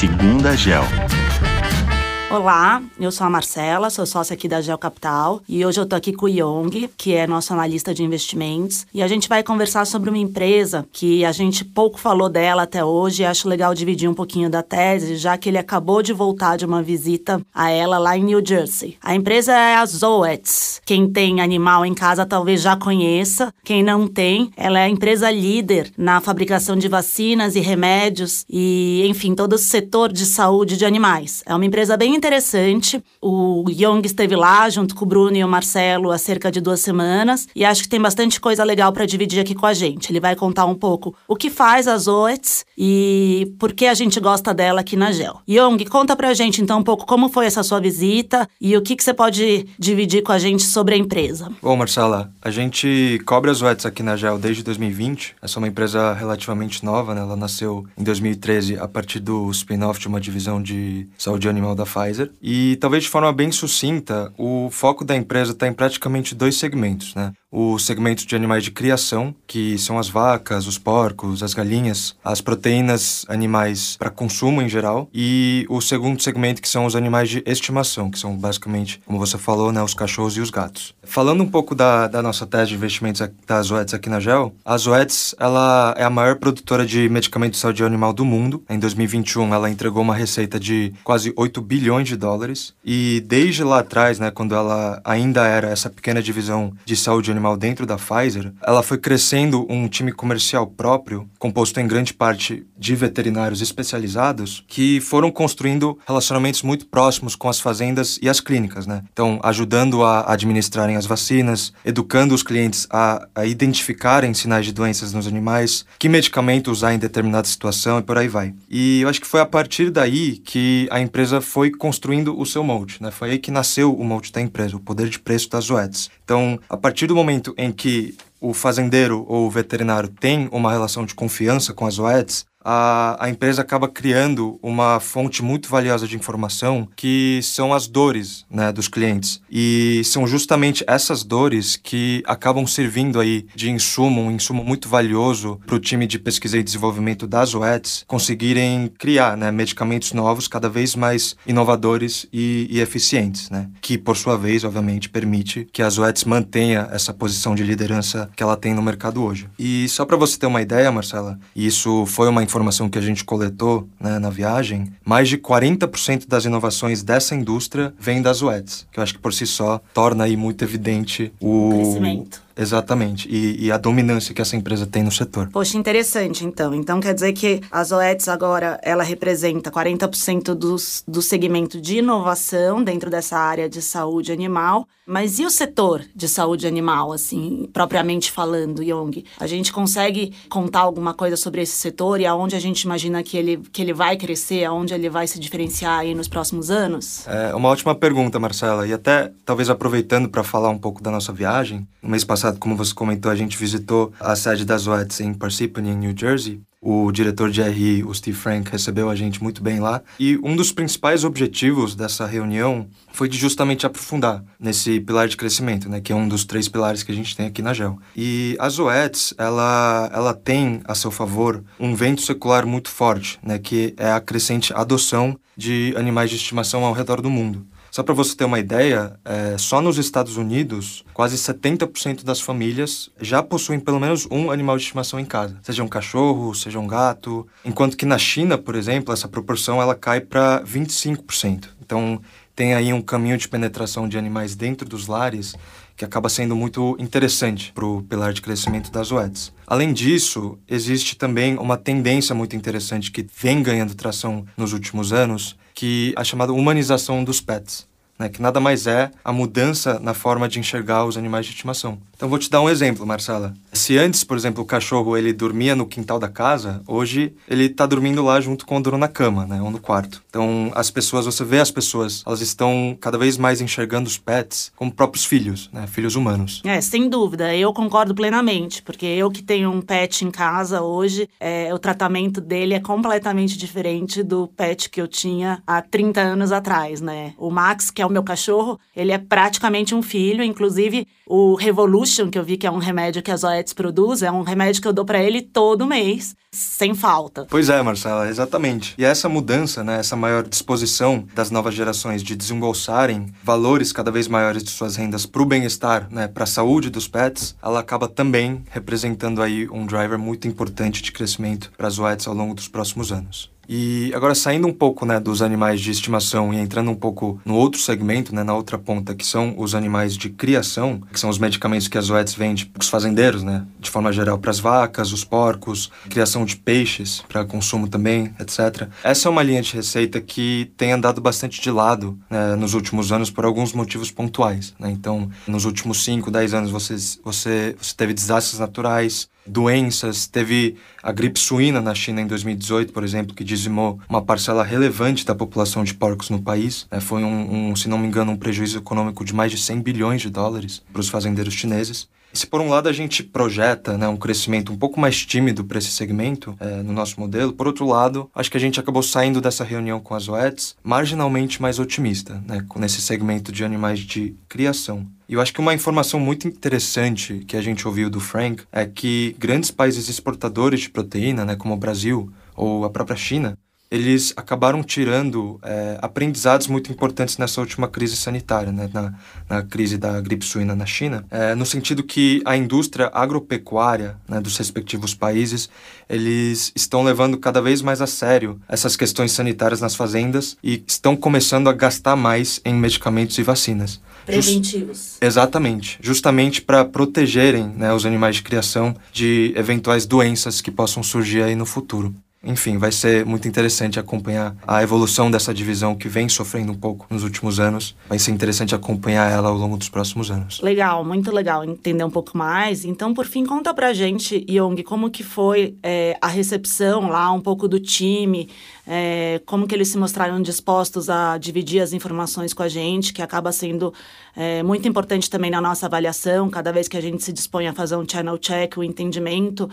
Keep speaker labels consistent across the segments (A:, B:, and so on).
A: Segunda Gel.
B: Olá, eu sou a Marcela, sou sócia aqui da Gel Capital e hoje eu tô aqui com o Yong, que é nosso analista de investimentos, e a gente vai conversar sobre uma empresa que a gente pouco falou dela até hoje e acho legal dividir um pouquinho da tese, já que ele acabou de voltar de uma visita a ela lá em New Jersey. A empresa é a Zoetis. Quem tem animal em casa talvez já conheça, quem não tem, ela é a empresa líder na fabricação de vacinas e remédios e, enfim, todo o setor de saúde de animais. É uma empresa bem interessante. O Young esteve lá junto com o Bruno e o Marcelo há cerca de duas semanas e acho que tem bastante coisa legal para dividir aqui com a gente. Ele vai contar um pouco o que faz a Zoets e por que a gente gosta dela aqui na Gel. Young, conta pra gente então um pouco como foi essa sua visita e o que, que você pode dividir com a gente sobre a empresa.
C: Bom, Marcela, a gente cobre a Zoets aqui na Gel desde 2020. Essa é uma empresa relativamente nova, né? Ela nasceu em 2013 a partir do spin-off de uma divisão de saúde animal da Pfizer Pfizer. E talvez de forma bem sucinta, o foco da empresa está em praticamente dois segmentos, né? O segmento de animais de criação, que são as vacas, os porcos, as galinhas, as proteínas animais para consumo em geral, e o segundo segmento que são os animais de estimação, que são basicamente, como você falou, né, os cachorros e os gatos. Falando um pouco da, da nossa tese de investimentos da Zoetis aqui na Gel, a Zoetis ela é a maior produtora de medicamentos de saúde animal do mundo. Em 2021, ela entregou uma receita de quase 8 bilhões de dólares, e desde lá atrás, né, quando ela ainda era essa pequena divisão de saúde animal animal dentro da Pfizer, ela foi crescendo um time comercial próprio, composto em grande parte de veterinários especializados, que foram construindo relacionamentos muito próximos com as fazendas e as clínicas, né? Então, ajudando a administrarem as vacinas, educando os clientes a, a identificarem sinais de doenças nos animais, que medicamento usar em determinada situação e por aí vai. E eu acho que foi a partir daí que a empresa foi construindo o seu molde, né? Foi aí que nasceu o molde da empresa, o poder de preço das Zoetis. Então, a partir do momento momento em que o fazendeiro ou o veterinário tem uma relação de confiança com as OEDs, a, a empresa acaba criando uma fonte muito valiosa de informação que são as dores né, dos clientes. E são justamente essas dores que acabam servindo aí de insumo, um insumo muito valioso para o time de pesquisa e desenvolvimento das OETs conseguirem criar né, medicamentos novos, cada vez mais inovadores e, e eficientes, né? que por sua vez, obviamente, permite que as OETs mantenha essa posição de liderança que ela tem no mercado hoje. E só para você ter uma ideia, Marcela, isso foi uma informação que a gente coletou né, na viagem, mais de 40% das inovações dessa indústria vêm das UEDs, que eu acho que por si só torna aí muito evidente o,
B: o crescimento
C: Exatamente. E, e, a dominância que essa empresa tem no setor.
B: Poxa, interessante, então. Então quer dizer que a Zoetis agora ela representa 40% dos, do segmento de inovação dentro dessa área de saúde animal. Mas e o setor de saúde animal, assim, propriamente falando, Young? A gente consegue contar alguma coisa sobre esse setor e aonde a gente imagina que ele, que ele vai crescer, aonde ele vai se diferenciar aí nos próximos anos?
C: É uma ótima pergunta, Marcela. E até, talvez aproveitando para falar um pouco da nossa viagem, no mês passado passado, como você comentou, a gente visitou a sede da Zoetis em Parsippany, em New Jersey. O diretor de RI, o Steve Frank, recebeu a gente muito bem lá. E um dos principais objetivos dessa reunião foi de justamente aprofundar nesse pilar de crescimento, né, que é um dos três pilares que a gente tem aqui na GEL. E a Zoetis, ela, ela tem a seu favor um vento secular muito forte, né, que é a crescente adoção de animais de estimação ao redor do mundo. Só para você ter uma ideia, é, só nos Estados Unidos, quase 70% das famílias já possuem pelo menos um animal de estimação em casa, seja um cachorro, seja um gato, enquanto que na China, por exemplo, essa proporção ela cai para 25%. Então, tem aí um caminho de penetração de animais dentro dos lares que acaba sendo muito interessante para o pilar de crescimento das UEDs. Além disso, existe também uma tendência muito interessante que vem ganhando tração nos últimos anos, que a chamada humanização dos pets né, que nada mais é a mudança na forma de enxergar os animais de estimação. Então vou te dar um exemplo, Marcela. Se antes, por exemplo, o cachorro ele dormia no quintal da casa, hoje ele está dormindo lá junto com o dono na cama, né, ou no quarto. Então as pessoas, você vê as pessoas, elas estão cada vez mais enxergando os pets como próprios filhos, né, filhos humanos.
B: É, sem dúvida, eu concordo plenamente, porque eu que tenho um pet em casa hoje, é, o tratamento dele é completamente diferente do pet que eu tinha há 30 anos atrás, né? O Max, que é o meu cachorro, ele é praticamente um filho. Inclusive, o Revolution, que eu vi que é um remédio que a Zoetis produz, é um remédio que eu dou para ele todo mês, sem falta.
C: Pois é, Marcela, exatamente. E essa mudança, né, essa maior disposição das novas gerações de desembolsarem valores cada vez maiores de suas rendas para o bem-estar, né, para a saúde dos pets, ela acaba também representando aí um driver muito importante de crescimento para as Zoetis ao longo dos próximos anos. E agora saindo um pouco né, dos animais de estimação e entrando um pouco no outro segmento, né, na outra ponta, que são os animais de criação, que são os medicamentos que as Zoetis vende para os fazendeiros, né, de forma geral para as vacas, os porcos, criação de peixes para consumo também, etc. Essa é uma linha de receita que tem andado bastante de lado né, nos últimos anos por alguns motivos pontuais. Né? Então, nos últimos 5, 10 anos você, você, você teve desastres naturais, doenças. Teve a gripe suína na China em 2018, por exemplo, que dizimou uma parcela relevante da população de porcos no país. É, foi, um, um, se não me engano, um prejuízo econômico de mais de 100 bilhões de dólares para os fazendeiros chineses. Se por um lado a gente projeta né, um crescimento um pouco mais tímido para esse segmento é, no nosso modelo, por outro lado, acho que a gente acabou saindo dessa reunião com as OETs marginalmente mais otimista, né, nesse segmento de animais de criação. E eu acho que uma informação muito interessante que a gente ouviu do Frank é que grandes países exportadores de proteína, né, como o Brasil ou a própria China, eles acabaram tirando é, aprendizados muito importantes nessa última crise sanitária, né, na, na crise da gripe suína na China, é, no sentido que a indústria agropecuária né, dos respectivos países, eles estão levando cada vez mais a sério essas questões sanitárias nas fazendas e estão começando a gastar mais em medicamentos e vacinas.
B: Preventivos. Just,
C: exatamente. Justamente para protegerem né, os animais de criação de eventuais doenças que possam surgir aí no futuro. Enfim, vai ser muito interessante acompanhar a evolução dessa divisão que vem sofrendo um pouco nos últimos anos. Vai ser interessante acompanhar ela ao longo dos próximos anos.
B: Legal, muito legal entender um pouco mais. Então, por fim, conta pra gente, Yong, como que foi é, a recepção lá, um pouco do time, é, como que eles se mostraram dispostos a dividir as informações com a gente, que acaba sendo é, muito importante também na nossa avaliação, cada vez que a gente se dispõe a fazer um channel check, o entendimento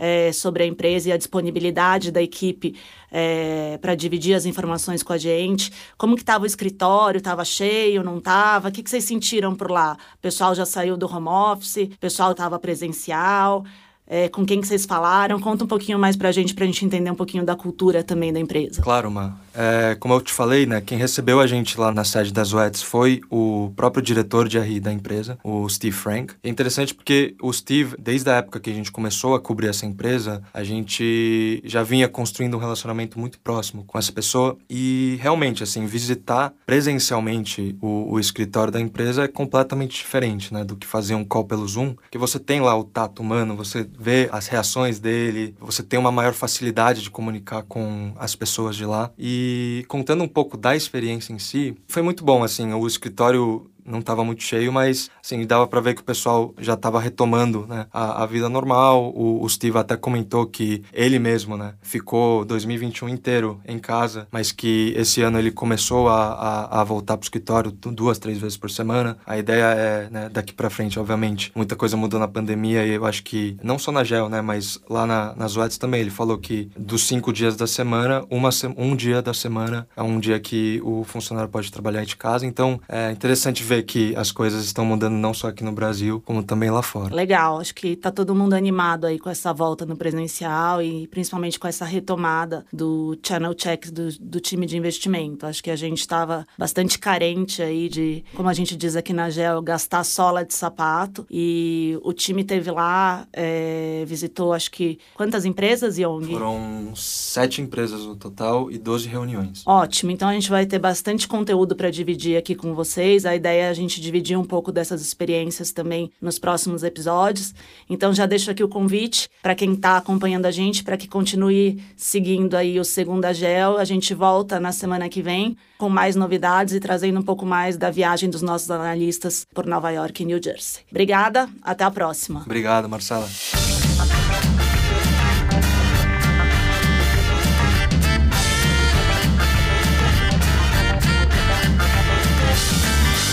B: é, sobre a empresa e a disponibilidade da equipe é, para dividir as informações com a gente. Como que estava o escritório? Estava cheio? Não estava? O que, que vocês sentiram por lá? O pessoal já saiu do home office? O pessoal estava presencial? É, com quem que vocês falaram? Conta um pouquinho mais para a gente, para a gente entender um pouquinho da cultura também da empresa.
C: Claro, Ma. É, como eu te falei, né, quem recebeu a gente lá na sede das Wets foi o próprio diretor de RI da empresa, o Steve Frank. É interessante porque o Steve, desde a época que a gente começou a cobrir essa empresa, a gente já vinha construindo um relacionamento muito próximo com essa pessoa e realmente, assim, visitar presencialmente o, o escritório da empresa é completamente diferente, né, do que fazer um call pelo Zoom, que você tem lá o tato humano, você vê as reações dele, você tem uma maior facilidade de comunicar com as pessoas de lá e e contando um pouco da experiência em si, foi muito bom, assim, o escritório não estava muito cheio, mas assim, dava para ver que o pessoal já estava retomando né, a, a, vida normal. O, o, Steve até comentou que ele mesmo né, ficou 2021 inteiro em casa, mas que esse ano ele começou a, a, a voltar para o escritório duas, três vezes por semana. A ideia é, né, daqui para frente, obviamente, muita coisa mudou na pandemia e eu acho que, não só na GEL, né, mas lá na, Wets também, ele falou que dos cinco dias da semana, uma, um dia da semana é um dia que o funcionário pode trabalhar de casa. Então, é interessante ver que as coisas estão mudando não só aqui no Brasil, como também lá fora.
B: Legal, acho que tá todo mundo animado aí com essa volta no presencial e principalmente com essa retomada do channel checks do, do time de investimento. Acho que a gente estava bastante carente aí de, como a gente diz aqui na GEL, gastar sola de sapato. E o time teve lá, é, visitou acho que quantas empresas, Yong?
C: Foram sete empresas no total e 12 reuniões.
B: Ótimo, então a gente vai ter bastante conteúdo para dividir aqui com vocês. A ideia é a gente dividir um pouco dessas experiências também nos próximos episódios. Então já deixo aqui o convite para quem está acompanhando a gente para que continue seguindo aí o Segunda Gel. A gente volta na semana que vem com mais novidades e trazendo um pouco mais da viagem dos nossos analistas por Nova York e New Jersey. Obrigada, até a próxima.
C: Obrigado, Marcela.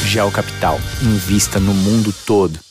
A: Gel Capital. Invista no mundo todo.